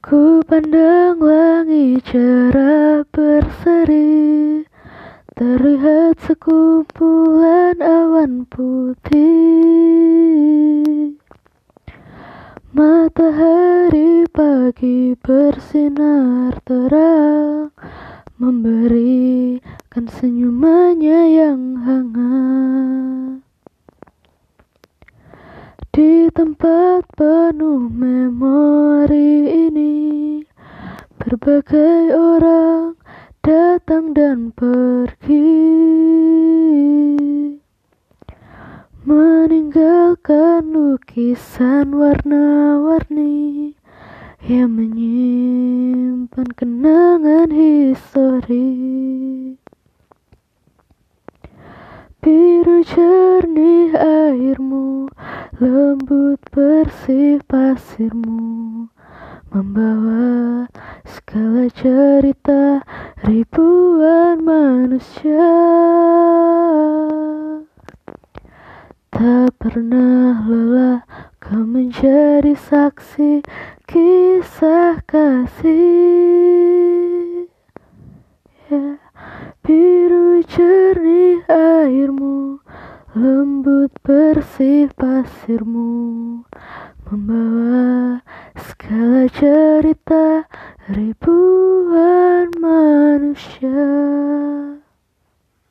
Ku pandang langit cerah berseri Terlihat sekumpulan awan putih. Matahari pagi bersinar terang Memberikan senyumannya yang hangat. Di tempat penuh memori Berbagai orang datang dan pergi. Meninggalkan lukisan warna-warni Yang menyimpan kenangan histori. Biru jernih airmu Lembut bersih pasirmu Membawa segala cerita ribuan manusia. Tak pernah lelah kau menjadi saksi kisah kasih. Ya, Biru jernih airmu Lembut bersih pasirmu Membawa cerita ribuan manusia